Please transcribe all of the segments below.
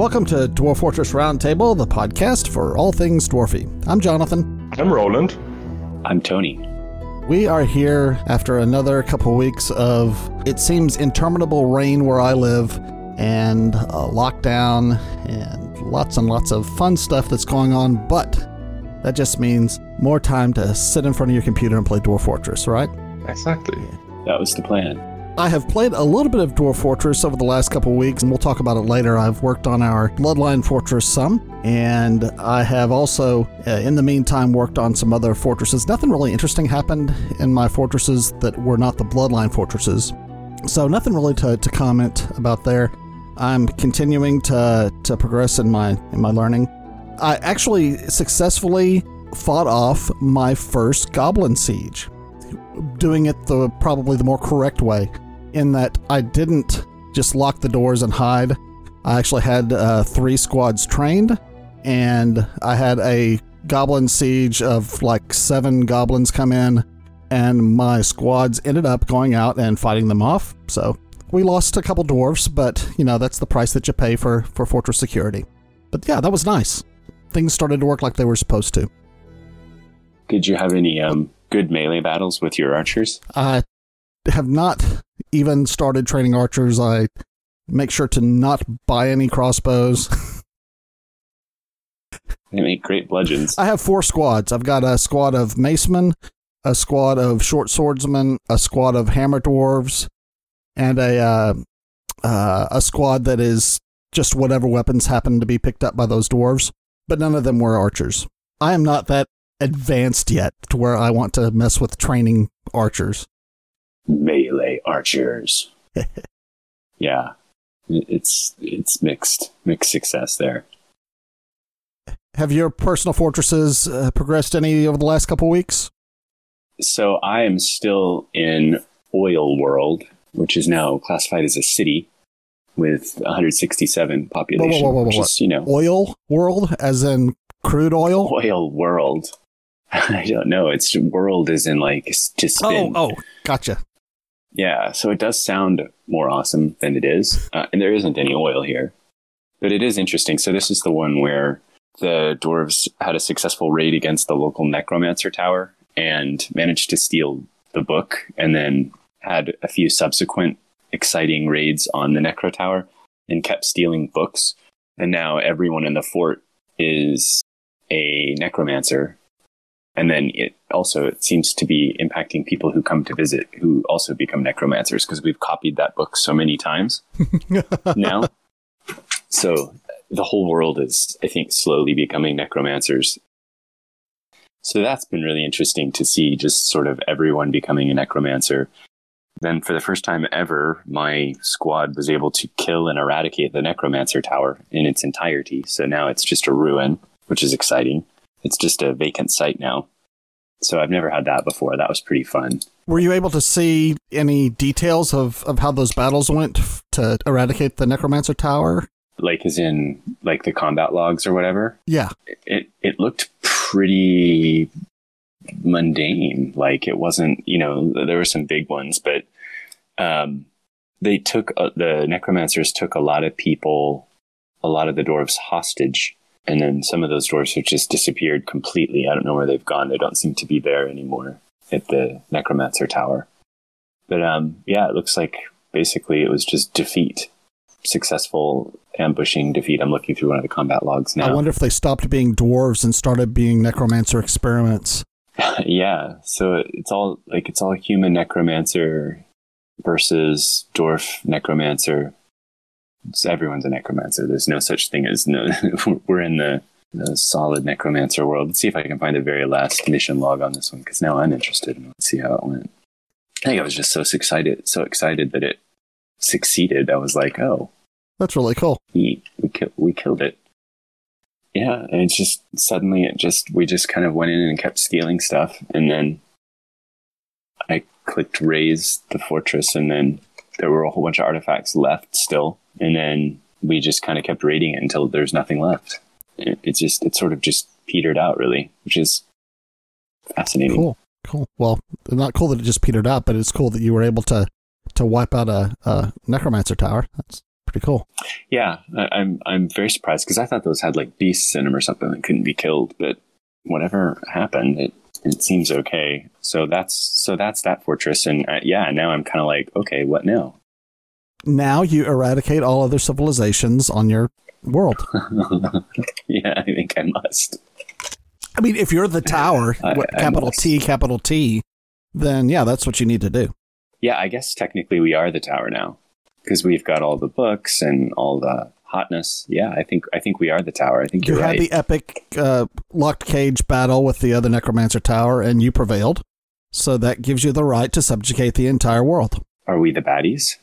Welcome to Dwarf Fortress Roundtable, the podcast for all things dwarfy. I'm Jonathan. I'm Roland. I'm Tony. We are here after another couple weeks of, it seems, interminable rain where I live, and a lockdown, and lots and lots of fun stuff that's going on, but that just means more time to sit in front of your computer and play Dwarf Fortress, right? Exactly. That was the plan. I have played a little bit of Dwarf Fortress over the last couple weeks, and we'll talk about it later. I've worked on our Bloodline Fortress some, and I have also, uh, in the meantime, worked on some other fortresses. Nothing really interesting happened in my fortresses that were not the Bloodline Fortresses, so nothing really to, to comment about there. I'm continuing to, to progress in my in my learning. I actually successfully fought off my first Goblin Siege, doing it the probably the more correct way in that I didn't just lock the doors and hide. I actually had uh, three squads trained, and I had a goblin siege of like seven goblins come in, and my squads ended up going out and fighting them off. So we lost a couple dwarfs, but you know that's the price that you pay for for fortress security. But yeah, that was nice. Things started to work like they were supposed to. Did you have any um, good melee battles with your archers? I have not even started training archers. I make sure to not buy any crossbows. They make great bludgeons. I have four squads. I've got a squad of macemen, a squad of short swordsmen, a squad of hammer dwarves, and a uh, uh, a squad that is just whatever weapons happen to be picked up by those dwarves. But none of them were archers. I am not that advanced yet to where I want to mess with training archers. Melee archers. yeah, it's it's mixed mixed success there. Have your personal fortresses uh, progressed any over the last couple weeks? So I am still in Oil World, which is now classified as a city with 167 population, whoa, whoa, whoa, which whoa. is you know Oil world, as in crude oil. Oil World. I don't know. It's world is in like to spin. Oh, oh, gotcha. Yeah, so it does sound more awesome than it is. Uh, and there isn't any oil here. But it is interesting. So, this is the one where the dwarves had a successful raid against the local necromancer tower and managed to steal the book, and then had a few subsequent exciting raids on the necro tower and kept stealing books. And now everyone in the fort is a necromancer and then it also it seems to be impacting people who come to visit who also become necromancers because we've copied that book so many times now. So the whole world is i think slowly becoming necromancers. So that's been really interesting to see just sort of everyone becoming a necromancer. Then for the first time ever my squad was able to kill and eradicate the necromancer tower in its entirety. So now it's just a ruin which is exciting it's just a vacant site now. So I've never had that before. That was pretty fun. Were you able to see any details of, of how those battles went to eradicate the Necromancer Tower? Like as in like the combat logs or whatever. Yeah. It it looked pretty mundane. Like it wasn't, you know, there were some big ones, but um they took uh, the necromancers took a lot of people, a lot of the dwarves hostage and then some of those dwarves have just disappeared completely. I don't know where they've gone. They don't seem to be there anymore at the Necromancer Tower. But um, yeah, it looks like basically it was just defeat, successful ambushing defeat. I'm looking through one of the combat logs now. I wonder if they stopped being dwarves and started being necromancer experiments. yeah, so it's all like it's all human necromancer versus dwarf necromancer everyone's a necromancer. There's no such thing as no. we're in the, the, solid necromancer world. Let's see if I can find the very last mission log on this one because now I'm interested and let's see how it went. I think I was just so excited, so excited that it succeeded. I was like, oh, that's really cool. We we, ki- we killed it. Yeah, and it's just suddenly it just we just kind of went in and kept stealing stuff, and then I clicked raise the fortress, and then there were a whole bunch of artifacts left still and then we just kind of kept raiding it until there's nothing left. It, it just it sort of just petered out really, which is fascinating. Cool, cool. Well, not cool that it just petered out, but it's cool that you were able to to wipe out a, a necromancer tower. That's Pretty cool. Yeah, I, I'm I'm very surprised because I thought those had like beasts in them or something that couldn't be killed, but whatever happened, it it seems okay. So that's so that's that fortress, and uh, yeah, now I'm kind of like, okay, what now? Now you eradicate all other civilizations on your world. yeah, I think I must. I mean, if you're the tower, I- what, capital. T, capital T, then yeah, that's what you need to do. Yeah, I guess technically we are the tower now because we've got all the books and all the hotness. Yeah, I think I think we are the tower. I think You you're had right. the epic uh, locked cage battle with the other Necromancer Tower, and you prevailed. So that gives you the right to subjugate the entire world. Are we the baddies?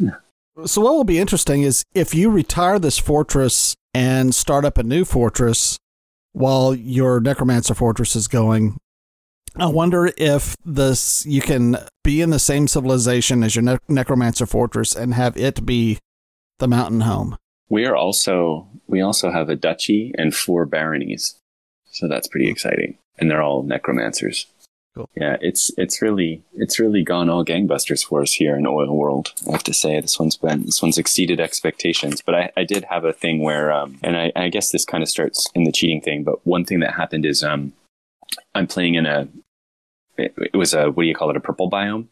So what will be interesting is if you retire this fortress and start up a new fortress while your necromancer fortress is going. I wonder if this you can be in the same civilization as your ne- necromancer fortress and have it be the mountain home. We are also we also have a duchy and four baronies, so that's pretty exciting. And they're all necromancers. Cool. Yeah, it's it's really it's really gone all gangbusters for us here in Oil World. I have to say this one's been this one's exceeded expectations. But I, I did have a thing where, um, and I, I guess this kind of starts in the cheating thing. But one thing that happened is, um, I'm playing in a it, it was a what do you call it a purple biome.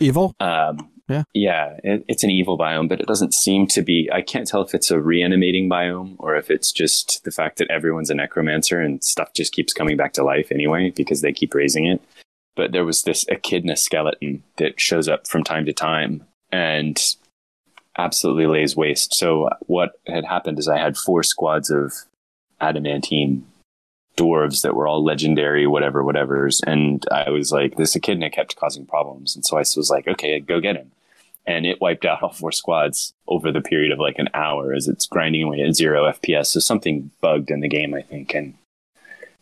Evil? Um, Yeah. yeah, it, it's an evil biome, but it doesn't seem to be. I can't tell if it's a reanimating biome or if it's just the fact that everyone's a necromancer and stuff just keeps coming back to life anyway because they keep raising it. But there was this echidna skeleton that shows up from time to time and absolutely lays waste. So what had happened is I had four squads of adamantine dwarves that were all legendary, whatever, whatever's. And I was like, this echidna kept causing problems. And so I was like, okay, go get him. And it wiped out all four squads over the period of like an hour as it's grinding away at zero FPS. So something bugged in the game, I think. And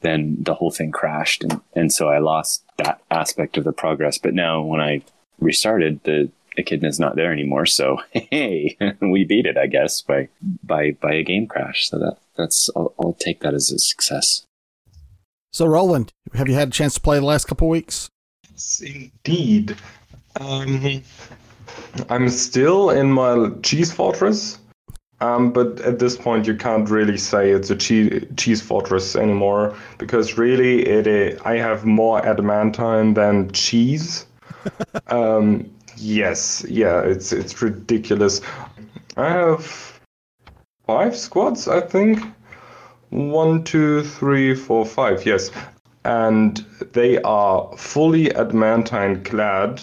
then the whole thing crashed. And, and so I lost that aspect of the progress. But now when I restarted, the echidna's not there anymore. So hey, we beat it, I guess, by by by a game crash. So that that's I'll, I'll take that as a success. So Roland, have you had a chance to play the last couple weeks? Yes, indeed. Um, I'm still in my cheese fortress, um, but at this point you can't really say it's a cheese, cheese fortress anymore because really it i- I have more adamantine than cheese. um, yes, yeah, it's it's ridiculous. I have five squads, I think. One, two, three, four, five. Yes, and they are fully adamantine clad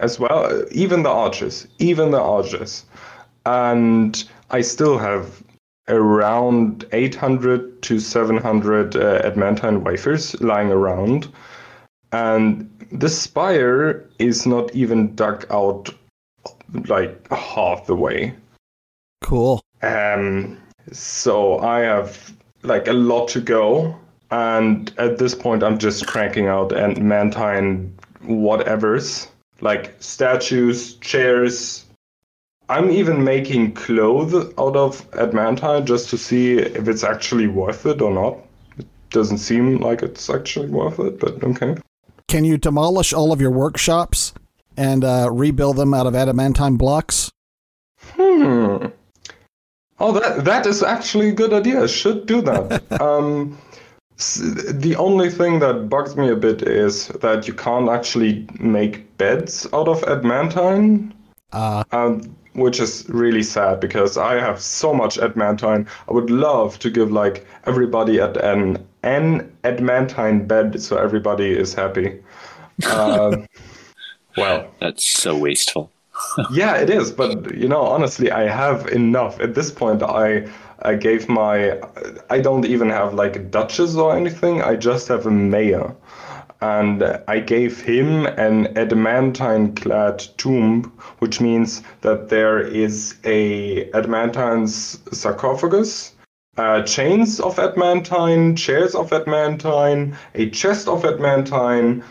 as well. Even the archers, even the archers, and I still have around 800 to 700 uh, adamantine wafers lying around, and the spire is not even dug out like half the way. Cool. Um, so I have like a lot to go, and at this point, I'm just cranking out adamantine whatevers like statues, chairs. I'm even making clothes out of adamantine just to see if it's actually worth it or not. It doesn't seem like it's actually worth it, but okay. Can you demolish all of your workshops and uh, rebuild them out of adamantine blocks? Hmm. Oh, that that is actually a good idea. Should do that. um, the only thing that bugs me a bit is that you can't actually make beds out of adamantine, Uh, um, which is really sad because I have so much adamantine. I would love to give like everybody at an an adamantine bed so everybody is happy. Um, well, That's so wasteful. Yeah, it is. But you know, honestly, I have enough. At this point, I I gave my I don't even have like duchess or anything. I just have a mayor, and I gave him an adamantine-clad tomb, which means that there is a adamantine sarcophagus. Uh, chains of adamantine, chairs of adamantine, a chest of adamantine,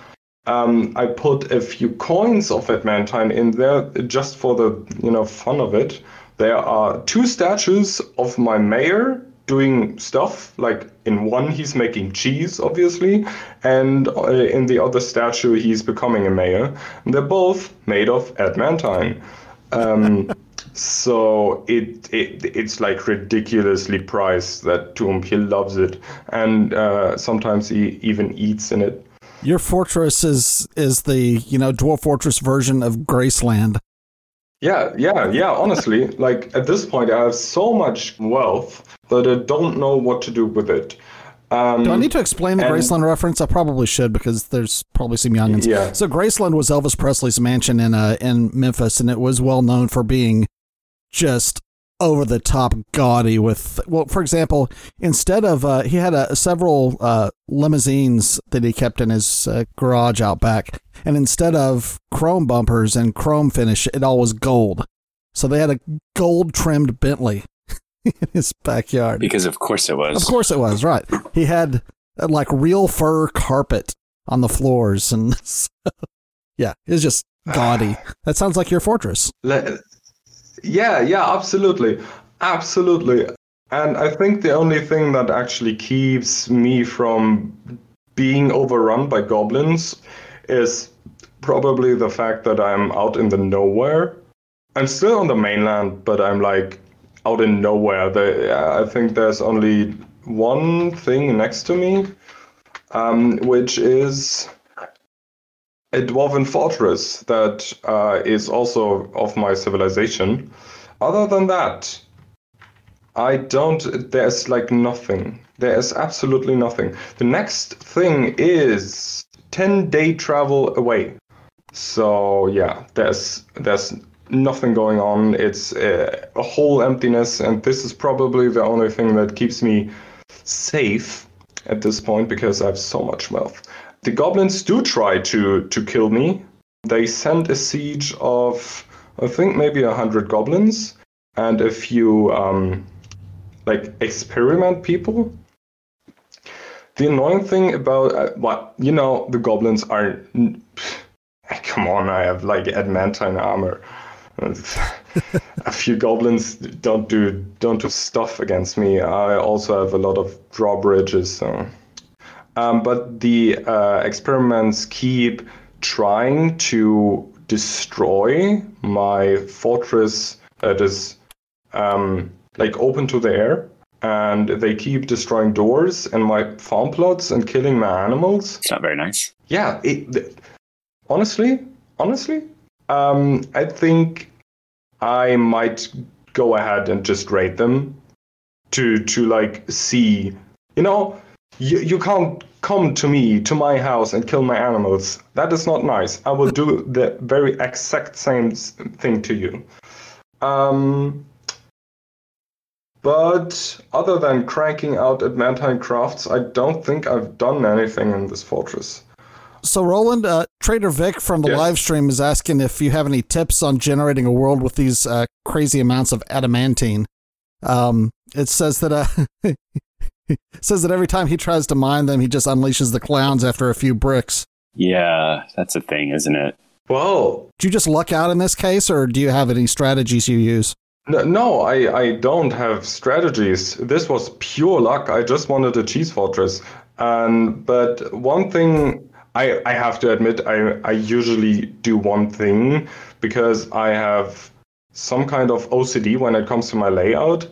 um, I put a few coins of adamantine in there just for the you know fun of it. There are two statues of my mayor doing stuff. Like in one, he's making cheese, obviously, and uh, in the other statue, he's becoming a mayor. And they're both made of adamantine. Um, So it, it it's like ridiculously priced. That tomb, he loves it, and uh, sometimes he even eats in it. Your fortress is is the you know dwarf fortress version of Graceland. Yeah, yeah, yeah. Honestly, like at this point, I have so much wealth that I don't know what to do with it. Um, Do I need to explain the and- Graceland reference? I probably should because there's probably some youngins. Yeah. So Graceland was Elvis Presley's mansion in uh, in Memphis, and it was well known for being just over the top gaudy. With well, for example, instead of uh, he had uh, several uh, limousines that he kept in his uh, garage out back, and instead of chrome bumpers and chrome finish, it all was gold. So they had a gold trimmed Bentley in his backyard. Because of course it was. Of course it was, right. He had uh, like real fur carpet on the floors and so, yeah, it was just gaudy. That sounds like your fortress. Le- yeah, yeah, absolutely. Absolutely. And I think the only thing that actually keeps me from being overrun by goblins is probably the fact that I'm out in the nowhere. I'm still on the mainland, but I'm like out in nowhere. The, I think there's only one thing next to me, um, which is a dwarven fortress that uh, is also of my civilization. Other than that, I don't. There's like nothing. There is absolutely nothing. The next thing is ten day travel away. So yeah, there's there's nothing going on. It's uh, a whole emptiness, and this is probably the only thing that keeps me safe at this point because I have so much wealth. The goblins do try to to kill me. They send a siege of I think maybe a hundred goblins and a few um, like experiment people. The annoying thing about uh, what you know, the goblins are. Come on, I have like adamantine armor. a few goblins don't do don't do stuff against me. I also have a lot of drawbridges. So. Um, but the uh, experiments keep trying to destroy my fortress that is um, like open to the air. And they keep destroying doors and my farm plots and killing my animals. It's not very nice. Yeah, it, th- honestly, honestly, um, I think I might go ahead and just raid them to to like see, you know, you, you can't come to me to my house and kill my animals. That is not nice. I will do the very exact same thing to you. Um, but other than cranking out adamantine crafts, I don't think I've done anything in this fortress. So Roland, uh, Trader Vic from the Yes. live stream is asking if you have any tips on generating a world with these uh, crazy amounts of adamantine. Um, it says that uh, it says that every time he tries to mine them, he just unleashes the clowns after a few bricks. Yeah, that's a thing, isn't it? Whoa. Do you just luck out in this case, or do you have any strategies you use? No, no, I, I don't have strategies. This was pure luck. I just wanted a cheese fortress. And but one thing I, I have to admit, I, I usually do one thing because I have some kind of OCD when it comes to my layout.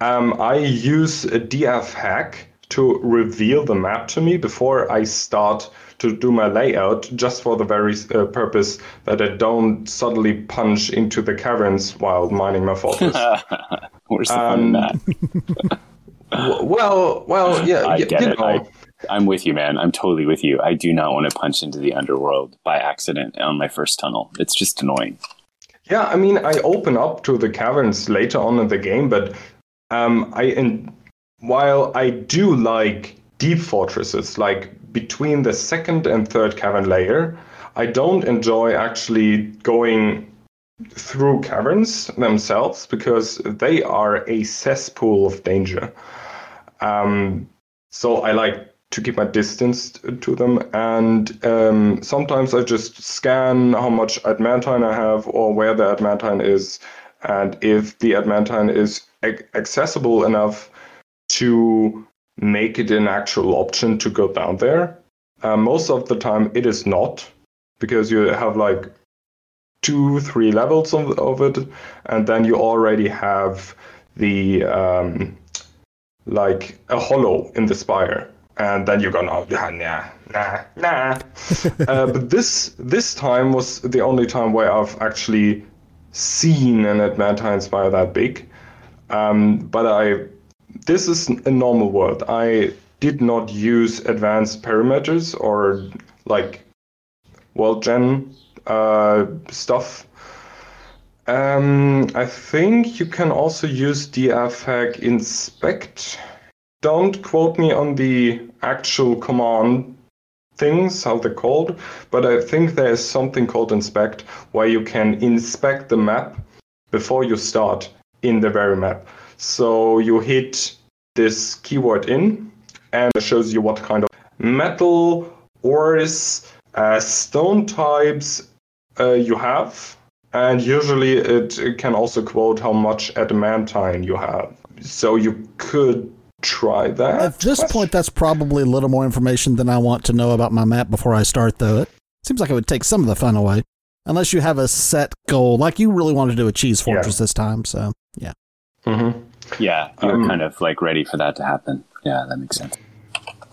Um, I use a DF hack to reveal the map to me before I start to do my layout, just for the very uh, purpose that I don't suddenly punch into the caverns while mining my fortress. Where's the Um? Well, well, yeah, I get it. know. I, I'm with you, man. I'm totally with you. I do not want to punch into the underworld by accident on my first tunnel. It's just annoying. Yeah, I mean, I open up to the caverns later on in the game, but um, I and while I do like deep fortresses, like between the second and third cavern layer, I don't enjoy actually going through caverns themselves because they are a cesspool of danger. Um, so I like to keep my distance to them, and um, sometimes I just scan how much adamantine I have or where the adamantine is, and if the adamantine is accessible enough to make it an actual option to go down there. Uh, most of the time, it is not because you have like two, three levels of, of it, and then you already have the um, like a hollow in the spire, and then you're gonna nah nah nah nah. uh, but this this time was the only time where I've actually seen an adamantine spire that big. Um, but I this is a normal world. I did not use advanced parameters or like world gen uh, stuff. Um, I think you can also use dfhack inspect. Don't quote me on the actual command things, how they're called, but I think there's something called inspect where you can inspect the map before you start in the very map. So you hit this keyword in and it shows you what kind of metal, ores, uh, stone types uh, you have. And usually it, it can also quote how much adamantine you have. So you could try that. At this point, that's probably a little more information than I want to know about my map before I start, though. It seems like it would take some of the fun away. Unless you have a set goal, like you really want to do a cheese fortress yeah. this time. So, yeah. Mm-hmm. Yeah, you're um, kind of like ready for that to happen. Yeah, that makes sense.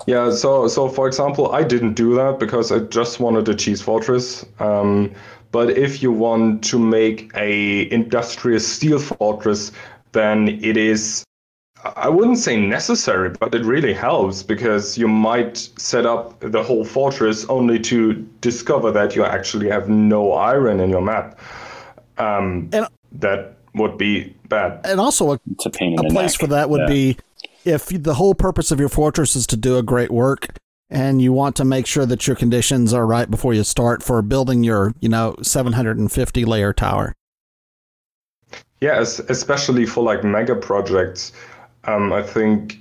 Yeah, so so for example, I didn't do that because I just wanted a cheese fortress. Um, but if you want to make a industrious steel fortress, then it is I wouldn't say necessary, but it really helps because you might set up the whole fortress only to discover that you actually have no iron in your map. Um, and, that would be bad. And also, a, a, a place neck. for that would yeah. be if the whole purpose of your fortress is to do a great work and you want to make sure that your conditions are right before you start for building your, you know, 750 layer tower. Yes, especially for like mega projects um, I think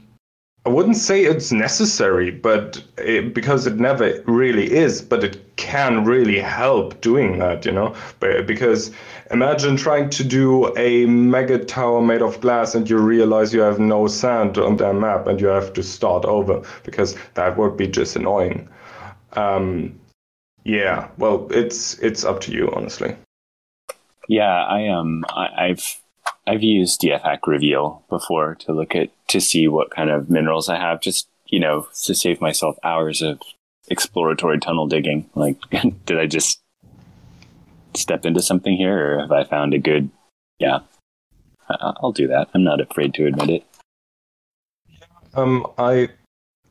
I wouldn't say it's necessary, but it, because it never really is, but it can really help doing that, you know? Because imagine trying to do a mega tower made of glass and you realize you have no sand on that map and you have to start over because that would be just annoying. Um, yeah, well, it's it's up to you, honestly. Yeah, I um, I've I've used dfhack reveal before to look at to see what kind of minerals I have, just you know, to save myself hours of exploratory tunnel digging. Like, did I just step into something here, or have I found a good? Yeah, I'll do that. I'm not afraid to admit it. Um, I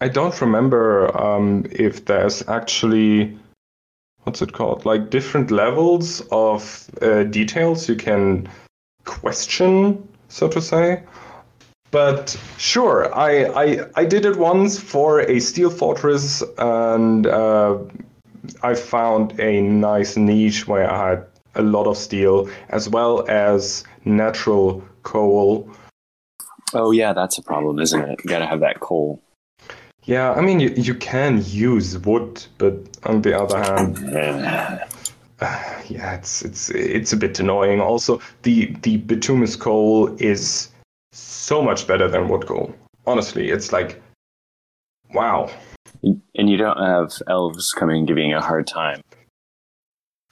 I don't remember um, if there's actually what's it called, like different levels of uh, details you can question, so to say. But sure, I, I, I did it once for a steel fortress, and uh, I found a nice niche where I had a lot of steel as well as natural coal. Oh yeah, that's a problem, isn't it? You gotta have that coal. Yeah, I mean you, you can use wood, but on the other hand, yeah, it's it's it's a bit annoying. Also, the the bituminous coal is so much better than wood coal. Honestly, it's like wow. And you don't have elves coming giving you a hard time.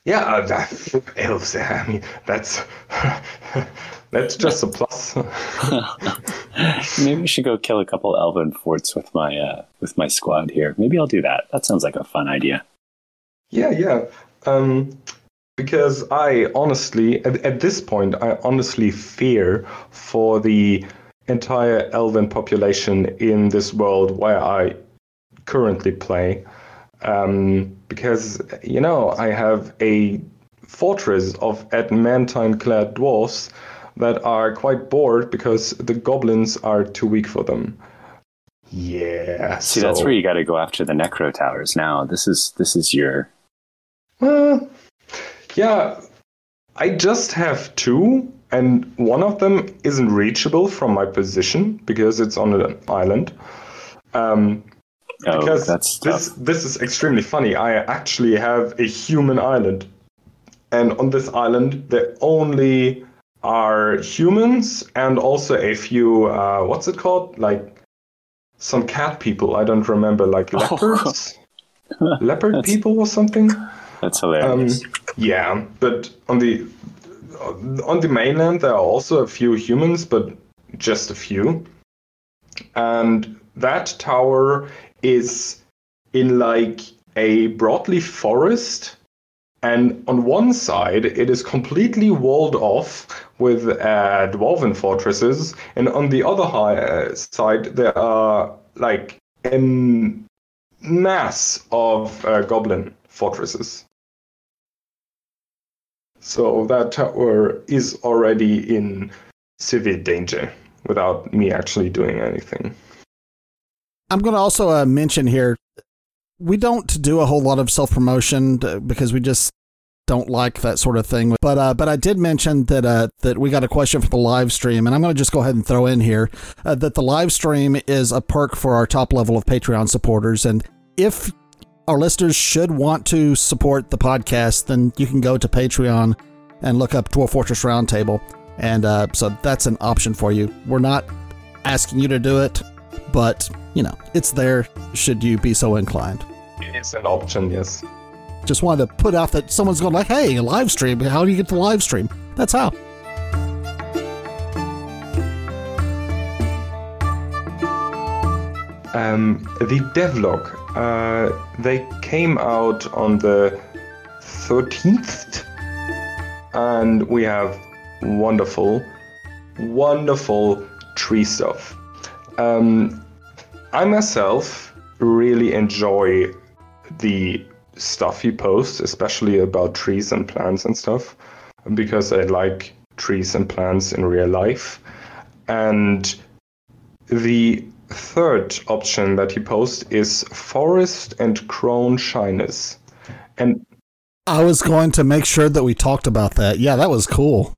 Yeah, uh, that, elves. I mean, that's that's just a plus. Maybe we should go kill a couple elven forts with my uh, with my squad here. Maybe I'll do that. That sounds like a fun idea. Yeah, yeah. Um, because I honestly, at, at this point, I honestly fear for the entire elven population in this world where I currently play. Um, because, you know, I have a fortress of adamantine clad dwarfs that are quite bored because the goblins are too weak for them. Yeah. See, so... that's where you got to go after the necro towers now. This is this is your well, yeah, I just have two, and one of them isn't reachable from my position because it's on an island. Um, oh, because that's this this is extremely funny. I actually have a human island, and on this island there only are humans and also a few uh, what's it called like some cat people. I don't remember like leopards, oh. leopard people or something. That's hilarious. Um, Yeah, but on the on the mainland there are also a few humans, but just a few. And that tower is in like a broadleaf forest and on one side it is completely walled off with uh, dwarven fortresses and on the other high, uh, side there are like a mass of uh, goblin fortresses so that tower is already in severe danger without me actually doing anything I'm going to also uh, mention here we don't do a whole lot of self promotion because we just don't like that sort of thing. But uh, but I did mention that uh, that we got a question for the live stream, and I'm going to just go ahead and throw in here uh, that the live stream is a perk for our top level of Patreon supporters, and if our listeners should want to support the podcast, then you can go to Patreon and look up Dwarf Fortress Roundtable, and uh, so that's an option for you. We're not asking you to do it, but you know it's there should you be so inclined. It is an option, yes. Just wanted to put out that someone's going like, "Hey, a live stream. How do you get the live stream?" That's how. Um, the devlog. Uh, they came out on the 13th, and we have wonderful, wonderful tree stuff. Um, I myself really enjoy the stuff he posts, especially about trees and plants and stuff, because I like trees and plants in real life. And the third option that he posts is forest and crown shyness. And I was going to make sure that we talked about that. Yeah, that was cool.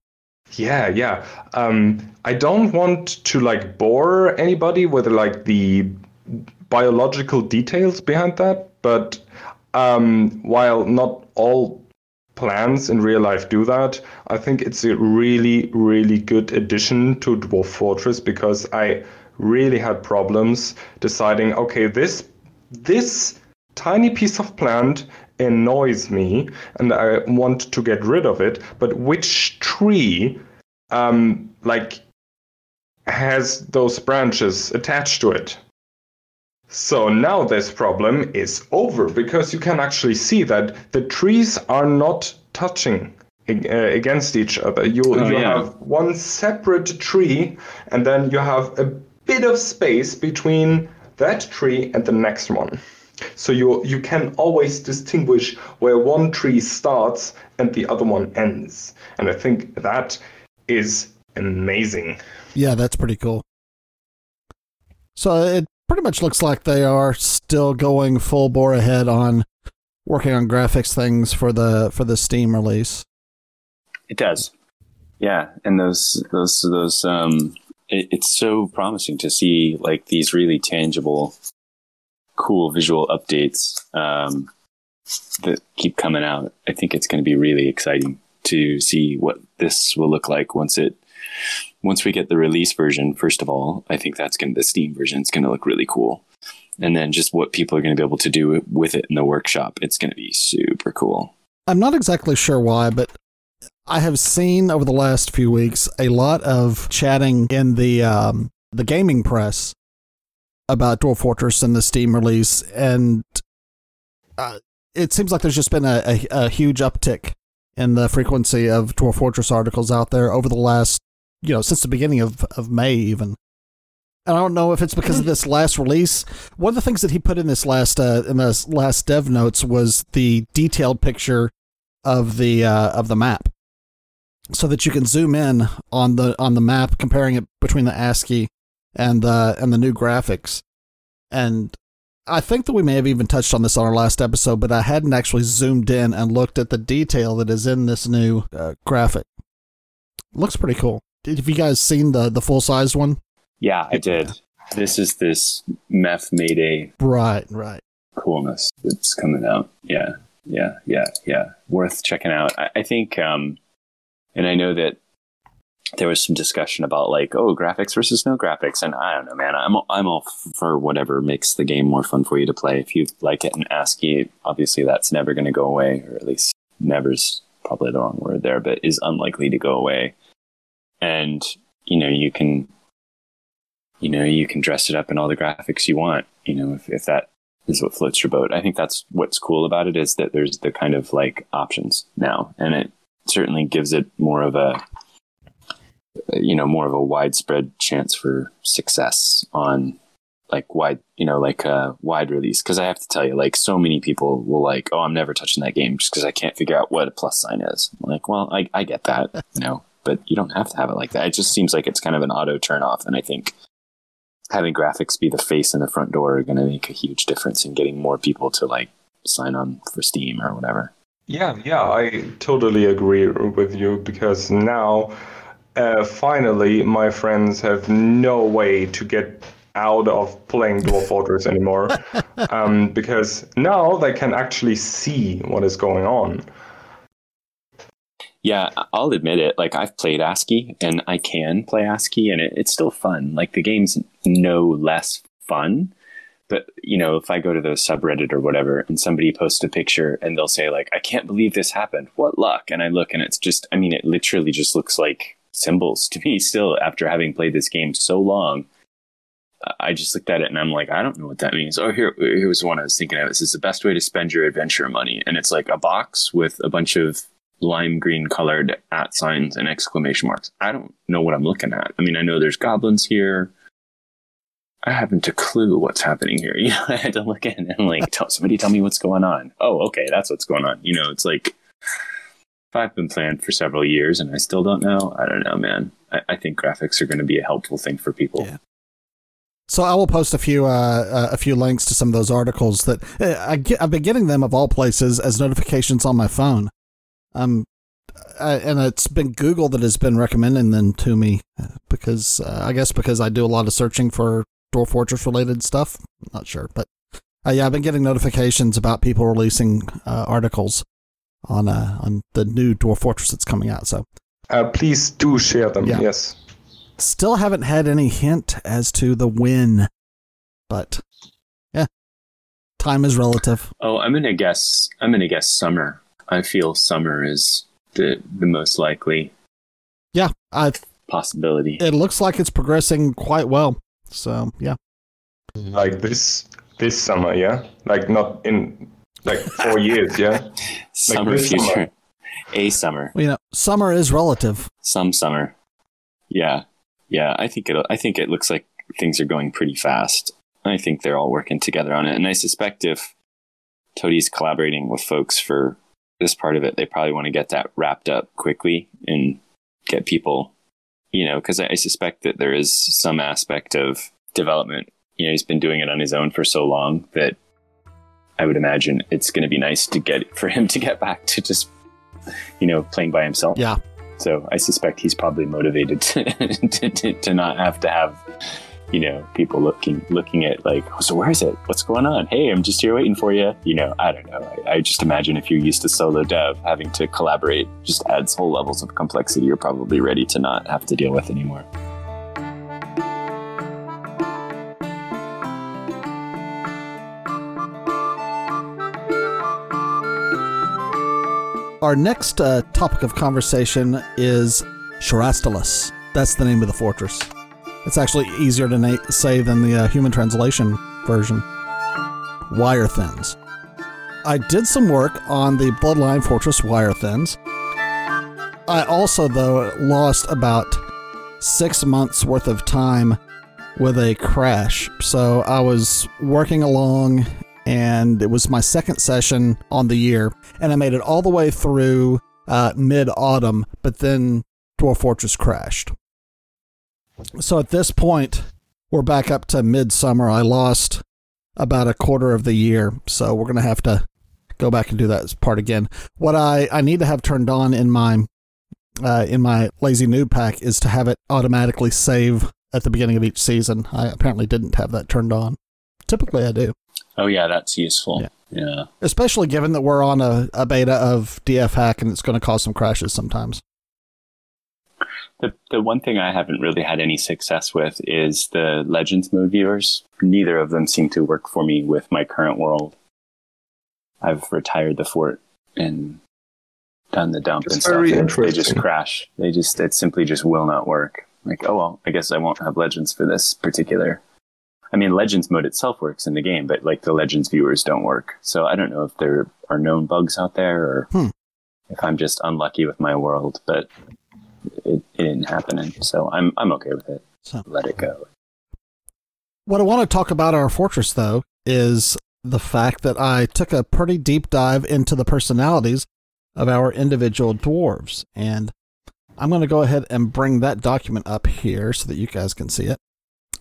Yeah, yeah. Um, I don't want to like bore anybody with like the biological details behind that, but um, while not all plants in real life do that, I think it's a really, really good addition to Dwarf Fortress because I really had problems deciding, okay, this this tiny piece of plant annoys me and I want to get rid of it, but which tree um, like has those branches attached to it? So now this problem is over because you can actually see that the trees are not touching uh, against each other. You, oh, you yeah. have one separate tree and then you have a bit of space between that tree and the next one. So you you can always distinguish where one tree starts and the other one ends. And I think that is amazing. Yeah, that's pretty cool. So it pretty much looks like they are still going full bore ahead on working on graphics things for the for the Steam release. It does, yeah, and those those those um, it, it's so promising to see like these really tangible, cool visual updates um, that keep coming out. I think it's going to be really exciting to see what this will look like once it once we get the release version, first of all, I think that's going to, the Steam version is going to look really cool. And then just what people are going to be able to do with it in the workshop, it's going to be super cool. I'm not exactly sure why, but I have seen over the last few weeks a lot of chatting in the um, the gaming press about Dwarf Fortress and the Steam release, and uh, it seems like there's just been a, a, a huge uptick in the frequency of Dwarf Fortress articles out there over the last you know, since the beginning of, of May even. And I don't know if it's because of this last release. One of the things that he put in this last uh, in this last dev notes was the detailed picture of the uh, of the map, so that you can zoom in on the on the map, comparing it between the ASCII and the and the new graphics. And I think that we may have even touched on this on our last episode, but I hadn't actually zoomed in and looked at the detail that is in this new uh, graphic. Looks pretty cool. Have you guys seen the the full sized one? Yeah, I did. This is this meth mayday. Right, right. Coolness that's coming out. Yeah, yeah, yeah, yeah. Worth checking out. I, I think, um, and I know that there was some discussion about like, oh, graphics versus no graphics, and I don't know, man. I'm I'm all for whatever makes the game more fun for you to play. If you like it in ASCII, obviously that's never going to go away, or at least never's probably the wrong word there, but is unlikely to go away. And you know, you can, you know, you can dress it up in all the graphics you want. You know, if if that is what floats your boat. I think that's what's cool about it is that there's the kind of like options now, and it certainly gives it more of a you know more of a widespread chance for success on like wide you know like a uh, wide release. Because i have to tell you like so many people will like oh i'm never touching that game just because i can't figure out what a plus sign is. I'm like well I, I get that you know but you don't have to have it like that. It just seems like it's kind of an auto turn off and i think having graphics be the face in the front door are going to make a huge difference in getting more people to like sign on for steam or whatever yeah yeah i totally agree with you because now uh, finally, my friends have no way to get out of playing Dwarf Fortress anymore um, because now they can actually see what is going on. Yeah, I'll admit it. Like I've played ASCII and I can play ASCII and it, it's still fun. Like the game's no less fun. But you know, if I go to the subreddit or whatever and somebody posts a picture and they'll say like, "I can't believe this happened. What luck!" and I look and it's just, I mean, it literally just looks like symbols to me still after having played this game so long. I just looked at it and I'm like, I don't know what that means. Oh, here, here was one I was thinking of. This is the best way to spend your adventure money. And it's like a box with a bunch of lime green colored at signs and exclamation marks. I don't know what I'm looking at. I mean, I know there's goblins here. I haven't a clue what's happening here. You know, I had to look in and like, tell somebody tell me what's going on. Oh, okay, that's what's going on. You know, it's like I've been playing for several years and I still don't know. I don't know, man. I, I think graphics are going to be a helpful thing for people. Yeah. So I will post a few uh, uh, a few links to some of those articles that uh, I get, I've been getting them of all places as notifications on my phone. Um, uh, and it's been Google that has been recommending them to me uh, because uh, I guess because I do a lot of searching for Dwarf Fortress related stuff. not sure, but yeah, I've been getting notifications about people releasing articles on uh, on the new Dwarf Fortress that's coming out. So uh, please do share them. Yeah. Yes. Still haven't had any hint as to the win, but yeah, time is relative. Oh, I'm gonna guess. I'm gonna guess summer. I feel summer is the the most likely. Yeah, I possibility. It looks like it's progressing quite well. So yeah. Mm-hmm. Like this this summer, yeah. Like not in like four years, yeah. Summer like future, summer. a summer. Well, you know, summer is relative. Some summer, yeah, yeah. I think it. I think it looks like things are going pretty fast. I think they're all working together on it, and I suspect if Toady's collaborating with folks for this part of it, they probably want to get that wrapped up quickly and get people, you know, because I, I suspect that there is some aspect of development. You know, he's been doing it on his own for so long that I would imagine it's going to be nice to get for him to get back to just, you know, playing by himself. Yeah. So I suspect he's probably motivated to, to, to, to, not have to have, you know, people looking looking at like, oh, so where is it? What's going on? Hey, I'm just here waiting for you. You know, I don't know. I, I just imagine if you're used to solo dev, having to collaborate just adds whole levels of complexity you're probably ready to not have to deal with anymore. Our next uh, topic of conversation is Sharastalus. That's the name of the fortress. It's actually easier to na- say than the uh, human translation version. Wire Thins. I did some work on the Bloodline Fortress Wire Thins. I also, though, lost about six months worth of time with a crash. So I was working along and it was my second session on the year, and I made it all the way through uh, mid autumn, but then Dwarf Fortress crashed. So at this point, we're back up to midsummer. I lost about a quarter of the year, so we're gonna have to go back and do that part again. What I, I need to have turned on in my uh, in my Lazy Newb Pack is to have it automatically save at the beginning of each season. I apparently didn't have that turned on. Typically, I do. Oh yeah, that's useful. Yeah. yeah. Especially given that we're on a, a beta of DF hack and it's going to cause some crashes sometimes. The the one thing I haven't really had any success with is the Legends mode viewers. Neither of them seem to work for me with my current world. I've retired the fort and done the dump That's and stuff. and they just crash. They just it simply just will not work. Like, oh well, I guess I won't have legends for this particular. I mean, Legends mode itself works in the game, but like the Legends viewers don't work. So I don't know if there are known bugs out there or Hmm. if I'm just unlucky with my world, but it, it didn't happen, and so I'm I'm okay with it. So- Let it go. What I want to talk about our fortress, though, is the fact that I took a pretty deep dive into the personalities of our individual dwarves. And I'm going to go ahead and bring that document up here so that you guys can see it.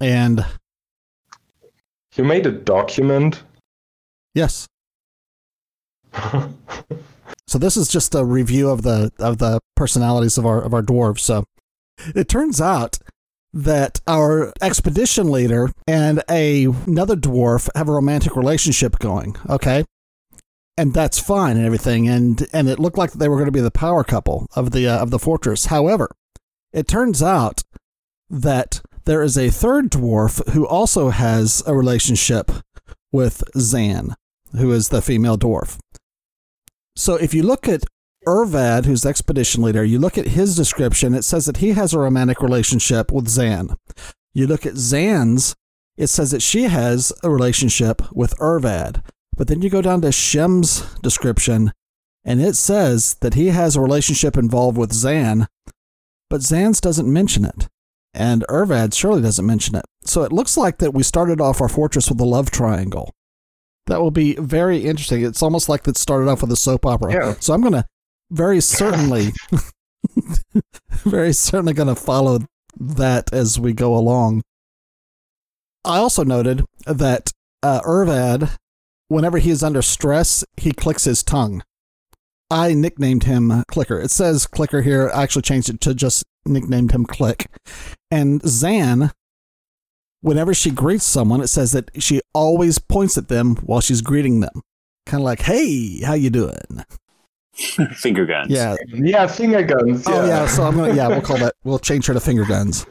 And You made a document. yes, so this is just a review of the of the personalities of our of our dwarves. So it turns out that our expedition leader and a, another dwarf have a romantic relationship going. Okay. And that's fine and everything, and and it looked like they were going to be the power couple of the uh, of the fortress. However, it turns out that there is a third dwarf who also has a relationship with Zan, who is the female dwarf. So if you look at Urvad, who's the expedition leader, you look at his description, it says that he has a romantic relationship with Zan. You look at Zan's, it says that she has a relationship with Urvad. But then you go down to Shem's description, and it says that he has a relationship involved with Zan, but Zan's doesn't mention it. And Urvad surely doesn't mention it. So it looks like that we started off our fortress with a love triangle. That will be very interesting. It's almost like it started off with a soap opera. Yeah. So I'm going to very certainly, very certainly going to follow that as we go along. I also noted that uh, Urvad, whenever he is under stress, he clicks his tongue. I nicknamed him Clicker. It says Clicker here. I actually changed it to just nicknamed him Click. And Zan, whenever she greets someone, it says that she always points at them while she's greeting them. Kind of like, hey, how you doing? Finger guns. Yeah. Yeah, finger guns. Yeah. Oh, yeah. So I'm going to, yeah, we'll call that, we'll change her to finger guns.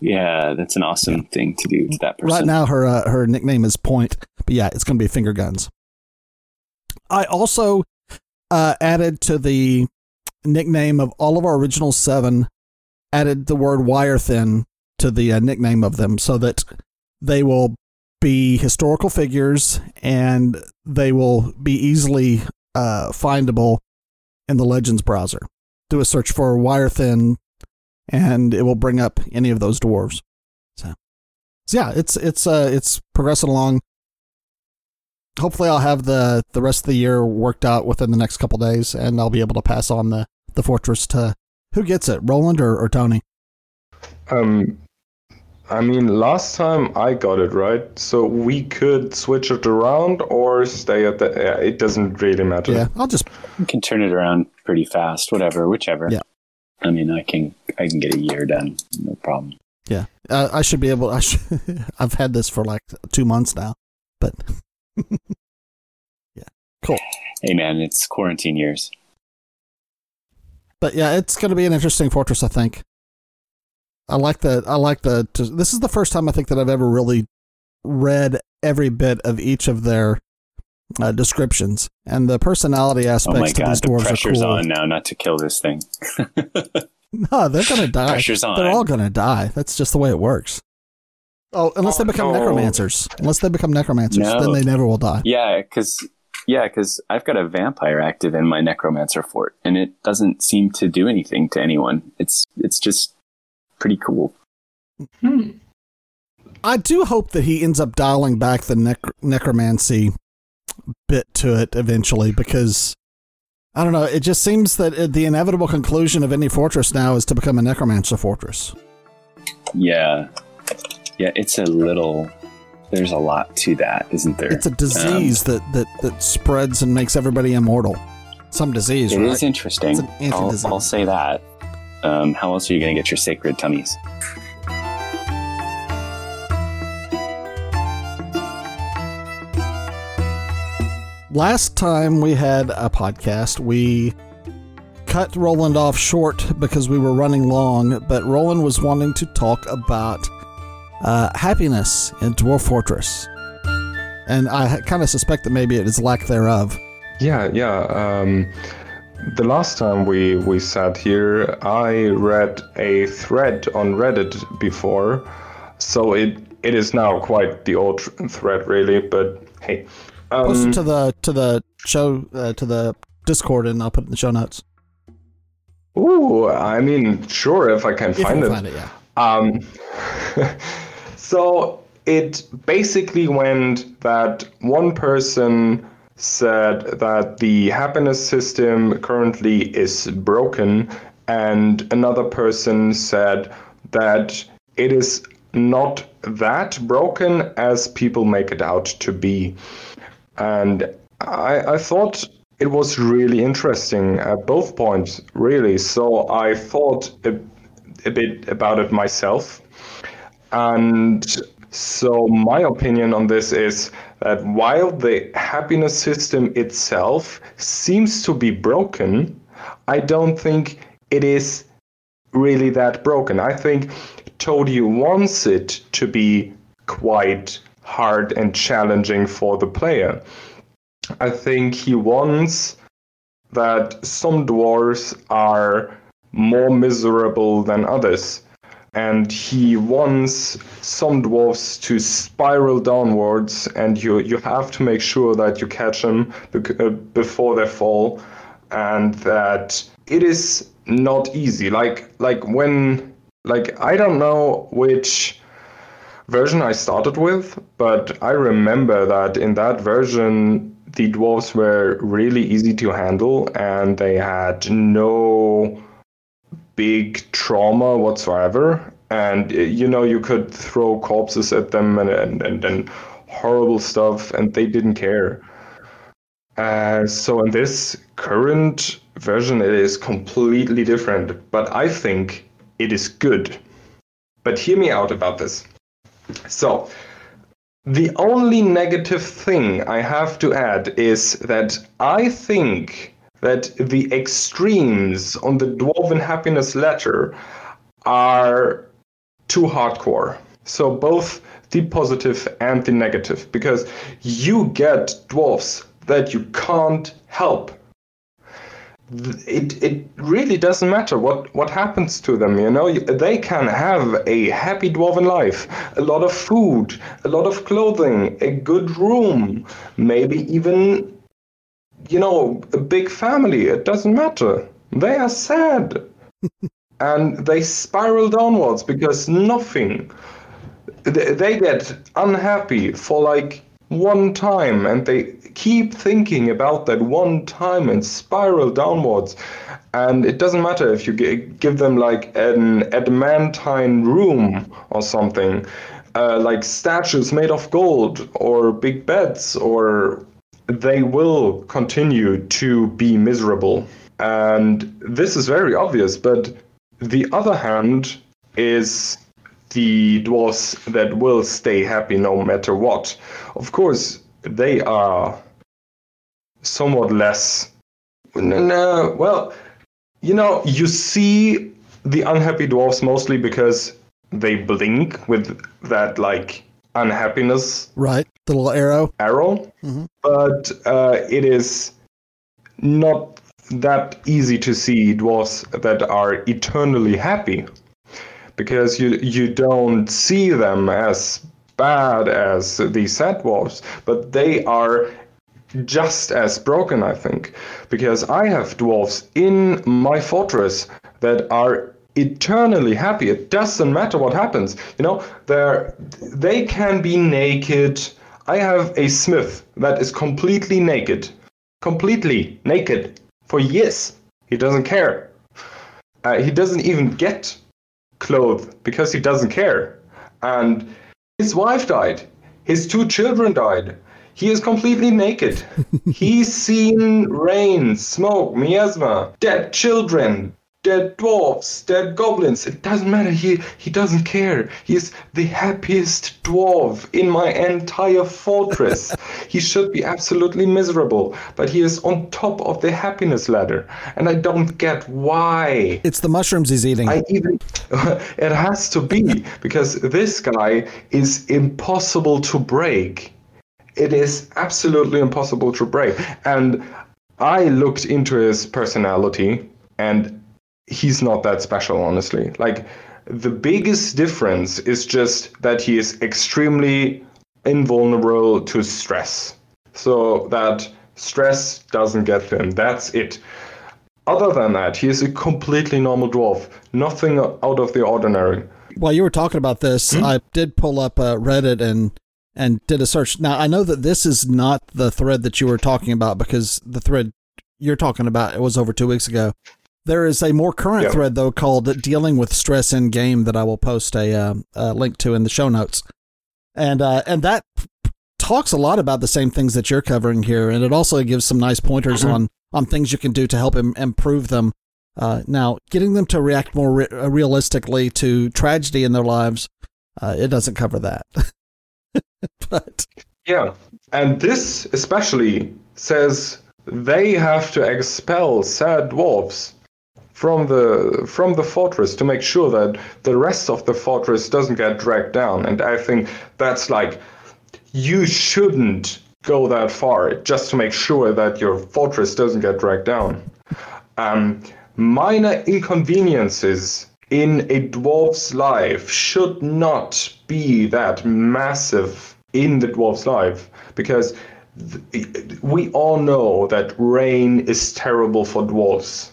Yeah, that's an awesome thing to do to that person. Right now, her uh, her nickname is Point, but yeah, it's going to be Finger Guns. I also uh, added to the nickname of all of our original seven, added the word wire thin to the uh, nickname of them, so that they will be historical figures and they will be easily uh, findable in the Legends browser. Do a search for wire thin, and it will bring up any of those dwarves. So yeah, it's it's uh it's progressing along. Hopefully, I'll have the the rest of the year worked out within the next couple days, and I'll be able to pass on the the fortress to who gets it, Roland or, or Tony. Um, I mean, last time I got it right, so we could switch it around or stay at the. Yeah, it doesn't really matter. Yeah, I'll just You can turn it around pretty fast, whatever, whichever. Yeah. I mean, I can I can get a year done, no problem. yeah, uh, I should be able. I should, I've had this for like two months now, but yeah, cool. Hey man, it's quarantine years. But yeah, it's going to be an interesting fortress. I think. I like the. I like the. To, this is the first time I think that I've ever really read every bit of each of their uh, descriptions, and the personality aspects Oh my god, the pressure's cool. on now not to kill this thing. No, they're gonna die. Pressure's on. They're all gonna die. That's just the way it works. Oh, unless they Oh, become no. necromancers. Unless they become necromancers, No. then they never will die. Yeah, because yeah, because I've got a vampire active in my necromancer fort, and it doesn't seem to do anything to anyone. It's it's just pretty cool. Hmm. I do hope that he ends up dialing back the nec- necromancy bit to it eventually because I don't know. It just seems that uh, the inevitable conclusion of any fortress now is to become a necromancer fortress. Yeah, yeah, it's a little. There's a lot to that, isn't there? It's a disease that, that, that spreads and makes everybody immortal. Some disease, It right? is interesting. It's an I'll. I'll say that. Um, how else are you going to get your sacred tummies? Last time we had a podcast, we cut Roland off short because we were running long, but Roland was wanting to talk about uh, happiness in Dwarf Fortress. And I kind of suspect that maybe it is lack thereof. Yeah, yeah. Um, the last time we, we sat here, I read a thread on Reddit before, so it it is now quite the old thread, really. But hey, um, post it to the to the show uh, to the Discord, and I'll put it in the show notes. Ooh, I mean, sure, if I can if find, it. find it. yeah. Um, so it basically went that one person said that the happiness system currently is broken, and another person said that it is not that broken as people make it out to be. And I, I thought it was really interesting at both points, really. So I thought a, a bit about it myself. And so my opinion on this is that while the happiness system itself seems to be broken, I don't think it is really that broken. I think Toady wants it to be quite hard and challenging for the player. I think he wants that some dwarves are more miserable than others. And he wants some dwarves to spiral downwards, and you, you have to make sure that you catch them uh, before they fall, and that it is not easy. Like like when like I don't know which version I started with, but I remember that in that version the dwarves were really easy to handle and they had no big trauma whatsoever. And you know, you could throw corpses at them and and, and, and horrible stuff, and they didn't care. Uh, so in this current version, it is completely different. But I think it is good. But hear me out about this. So, the only negative thing I have to add is that I think that the extremes on the Dwarven Happiness ladder are too hardcore. So, both the positive and the negative, because you get dwarfs that you can't help it it really doesn't matter what what happens to them you know they can have a happy dwarven life a lot of food a lot of clothing a good room maybe even you know a big family it doesn't matter. They are sad. And they spiral downwards because nothing they get unhappy for like one time. And they keep thinking about that one time and spiral downwards. And it doesn't matter if you give them like an adamantine room or something, uh, like statues made of gold or big beds, or they will continue to be miserable. And this is very obvious, but the other hand is the dwarves that will stay happy no matter what. Of course, they are somewhat less. No, well, you know, you see the unhappy dwarfs mostly because they blink with that like unhappiness. Right, the little arrow. Arrow, mm-hmm. but uh, it is not that easy to see dwarfs that are eternally happy because you you don't see them as bad as the sad dwarfs, but they are just as broken, I think, because I have dwarfs in my fortress that are eternally happy. It doesn't matter what happens. You know, they they can be naked. I have a smith that is completely naked, completely naked for years. He doesn't care. Uh, he doesn't even get clothes because he doesn't care. And his wife died. His two children died. He is completely naked. He's seen rain, smoke, miasma, dead children, dead dwarfs, dead goblins. It doesn't matter. He he doesn't care. He's the happiest dwarf in my entire fortress. he should be absolutely miserable, but he is on top of the happiness ladder, and I don't get why. It's the mushrooms he's eating. I even it has to be because this guy is impossible to break. It is absolutely impossible to break, and I looked into his personality, and he's not that special, honestly. Like, the biggest difference is just that he is extremely invulnerable to stress. So that stress doesn't get to him. That's it. Other than that, he is a completely normal dwarf. Nothing out of the ordinary. While you were talking about this, Hmm? I did pull up uh, Reddit and and did a search. Now I know that this is not the thread that you were talking about because the thread you're talking about it was over two weeks ago. There is a more current Yeah. thread though called "Dealing with Stress in Game" that I will post a, uh, a link to in the show notes, and uh, and that talks a lot about the same things that you're covering here, and it also gives some nice pointers Mhm. on on things you can do to help Im- improve them. Uh, now, getting them to react more re- uh, realistically to tragedy in their lives, uh, it doesn't cover that. but Yeah. And this especially says they have to expel sad dwarves from the from the fortress to make sure that the rest of the fortress doesn't get dragged down. And I think that's like you shouldn't go that far just to make sure that your fortress doesn't get dragged down. Um, minor inconveniences in a dwarf's life should not be that massive in the dwarf's life because th- we all know that rain is terrible for dwarfs.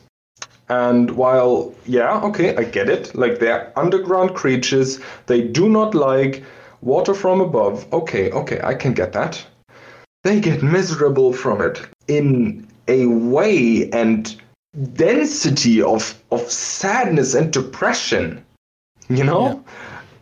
And while, yeah, okay, I get it. Like they're underground creatures, they do not like water from above. Okay, okay, I can get that. They get miserable from it in a way and density of, of sadness and depression. You know?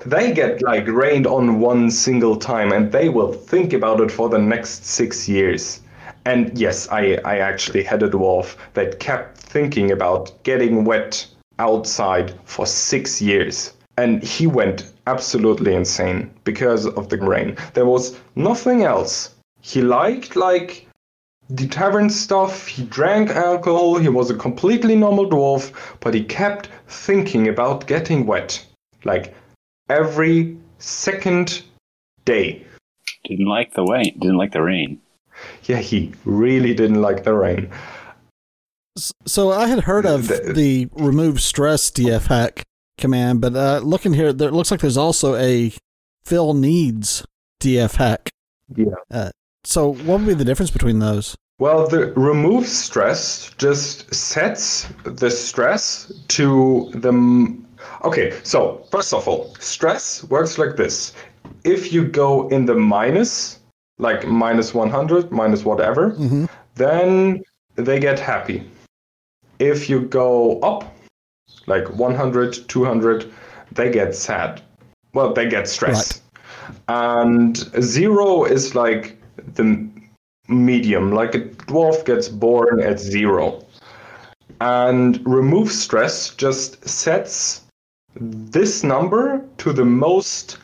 They get like rained on one single time and they will think about it for the next six years. And yes, I, I actually had a dwarf that kept thinking about getting wet outside for six years. And he went absolutely insane because of the rain. There was nothing else. He liked like the tavern stuff, he drank alcohol, he was a completely normal dwarf, but he kept thinking about getting wet. Like every second day. Didn't like the rain. Didn't like the rain. Yeah, he really didn't like the rain. so I had heard of The- the remove stress DFHack command, but uh, looking here, there it looks like there's also a fill needs DFHack. Yeah. So what would be the difference between those? Well, the remove stress just sets the stress to the. m- Okay, so first of all, stress works like this. If you go in the minus, like minus 100, minus whatever, Mm-hmm. then they get happy. If you go up, like 100, 200, they get sad. Well, they get stressed. And zero is like the medium, like a dwarf gets born at zero. And remove stress just sets this number to the most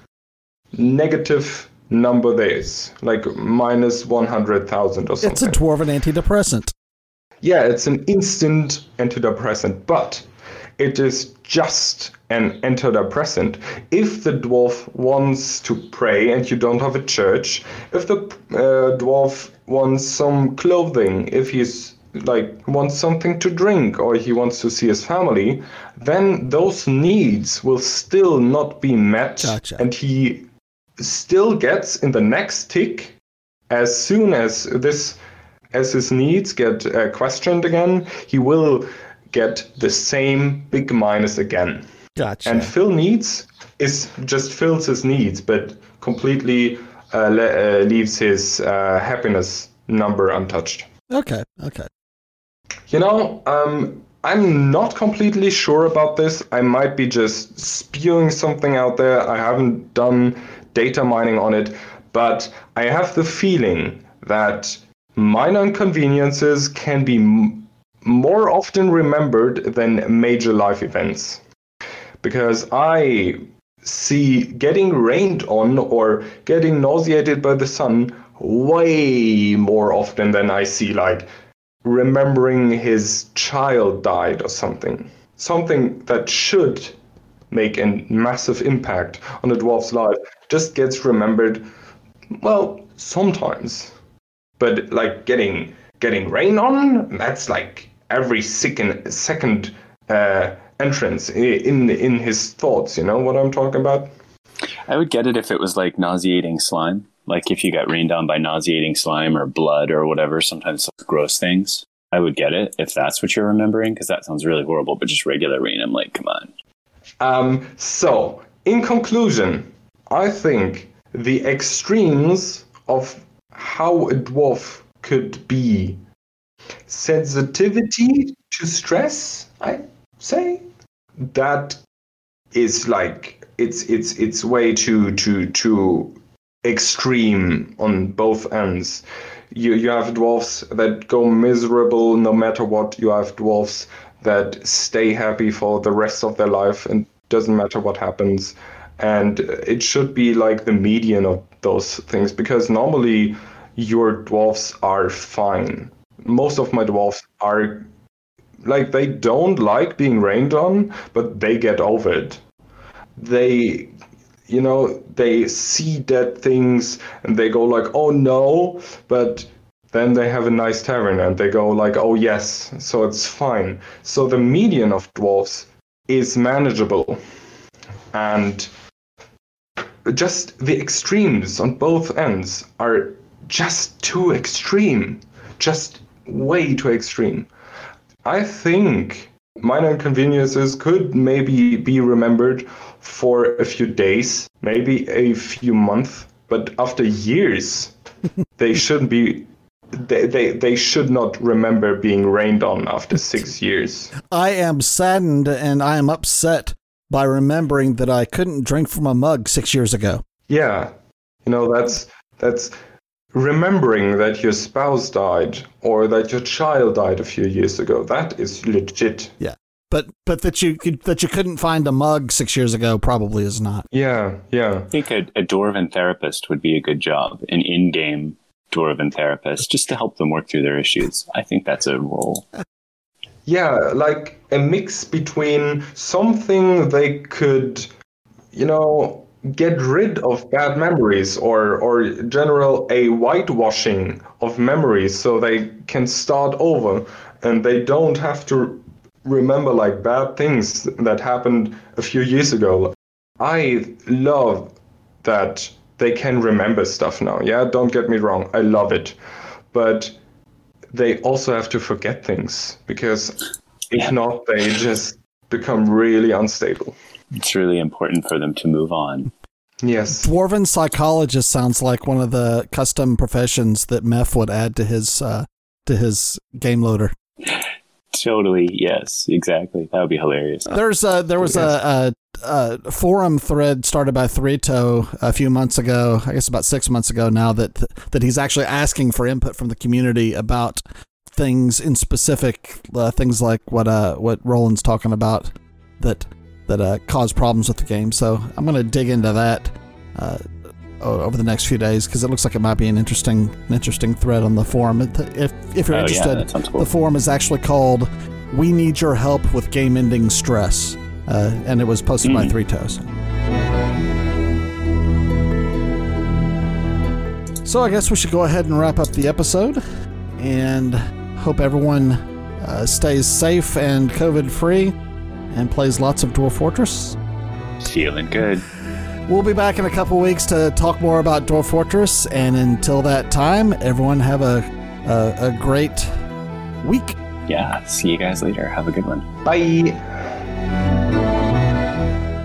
negative number there is, like minus 100,000 or something. It's a dwarven antidepressant. Yeah, it's an instant antidepressant, but it is just an antidepressant. If the dwarf wants to pray and you don't have a church, if the uh, dwarf wants some clothing, if he's like wants something to drink or he wants to see his family, then those needs will still not be met Gotcha. and he still gets in the next tick as soon as this as his needs get uh, questioned again, he will get the same big minus again. Gotcha. And fill needs is just fills his needs, but completely uh, le- uh, leaves his uh, happiness number untouched. okay. Okay. You know, um, I'm not completely sure about this. I might be just spewing something out there. I haven't done data mining on it, but I have the feeling that minor inconveniences can be m- more often remembered than major life events. Because I see getting rained on or getting nauseated by the sun way more often than I see like remembering his child died or something. Something that should make a massive impact on a dwarf's life just gets remembered, well, sometimes. But like getting getting rain on. That's like every second second uh, entrance in in his thoughts. You know what I'm talking about? I would get it if it was like nauseating slime. Like if you got rained on by nauseating slime or blood or whatever, sometimes gross things. I would get it if that's what you're remembering, because that sounds really horrible. But just regular rain, I'm like, come on. Um, so, in conclusion, I think the extremes of how a dwarf could be sensitivity to stress, I say, that is like it's it's it's way too too too extreme on both ends. You you have dwarfs that go miserable no matter what. You have dwarfs that stay happy for the rest of their life and doesn't matter what happens. And it should be like the median of those things because normally your dwarfs are fine. Most of my dwarfs are like they don't like being rained on, but they get over it. They you know, they see dead things and they go like, "Oh no," but then they have a nice tavern and they go like, "Oh yes," so it's fine. So the median of dwarves is manageable, and just the extremes on both ends are just too extreme, just way too extreme. I think minor inconveniences could maybe be remembered for a few days, maybe a few months, but after years, they shouldn't be. They, they, they should not remember being rained on after six years. I am saddened and I am upset by remembering that I couldn't drink from a mug six years ago. Yeah, you know that's that's remembering that your spouse died or that your child died a few years ago. That is legit. Yeah but but that you that you couldn't find a mug six years ago probably is not. Yeah, yeah. I think a, a dwarven therapist would be a good job, an in-game dwarven therapist, just to help them work through their issues. I think that's a role. Yeah, like a mix between something they could, you know, get rid of bad memories or or general a whitewashing of memories so they can start over and they don't have to remember like bad things that happened a few years ago. I love that they can remember stuff now. Yeah, don't get me wrong, I love it. But they also have to forget things because if not, they just become really unstable. It's really important for them to move on. Yes. Dwarven psychologist sounds like one of the custom professions that Meph would add to his uh, to his game loader. Totally. Yes. Exactly. That would be hilarious. There's a, there was a, a, a, forum thread started by Threetoe a few months ago. I guess about six months ago now that that he's actually asking for input from the community about things in specific uh, things like what uh what Roland's talking about that that uh, cause problems with the game. So I'm going to dig into that. Uh, over the next few days because it looks like it might be an interesting an interesting thread on the forum. If if you're oh, interested, yeah, cool. the forum is actually called "We Need Your Help with Game Ending Stress," uh, and it was posted mm. by Three Toes. So I guess we should go ahead and wrap up the episode, and hope everyone uh, stays safe and COVID free, and plays lots of Dwarf Fortress. Feeling good. We'll be back in a couple weeks to talk more about Dwarf Fortress, and until that time, everyone have a, a, a great week. Yeah, see you guys later. Have a good one. Bye.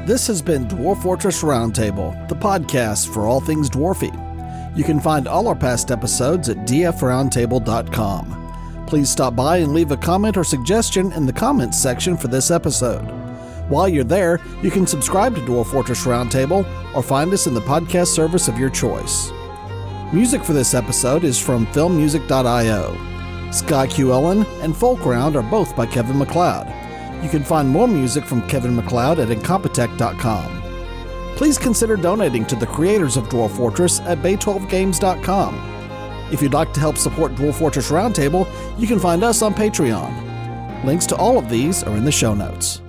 This has been Dwarf Fortress Roundtable, the podcast for all things dwarfy. You can find all our past episodes at dfroundtable.com. Please stop by and leave a comment or suggestion in the comments section for this episode. While you're there, you can subscribe to Dwarf Fortress Roundtable or find us in the podcast service of your choice. Music for this episode is from filmmusic.io. Skye Cuillin and Folkround are both by Kevin MacLeod. You can find more music from Kevin MacLeod at Incompetech.com. Please consider donating to the creators of Dwarf Fortress at Bay12Games.com. If you'd like to help support Dwarf Fortress Roundtable, you can find us on Patreon. Links to all of these are in the show notes.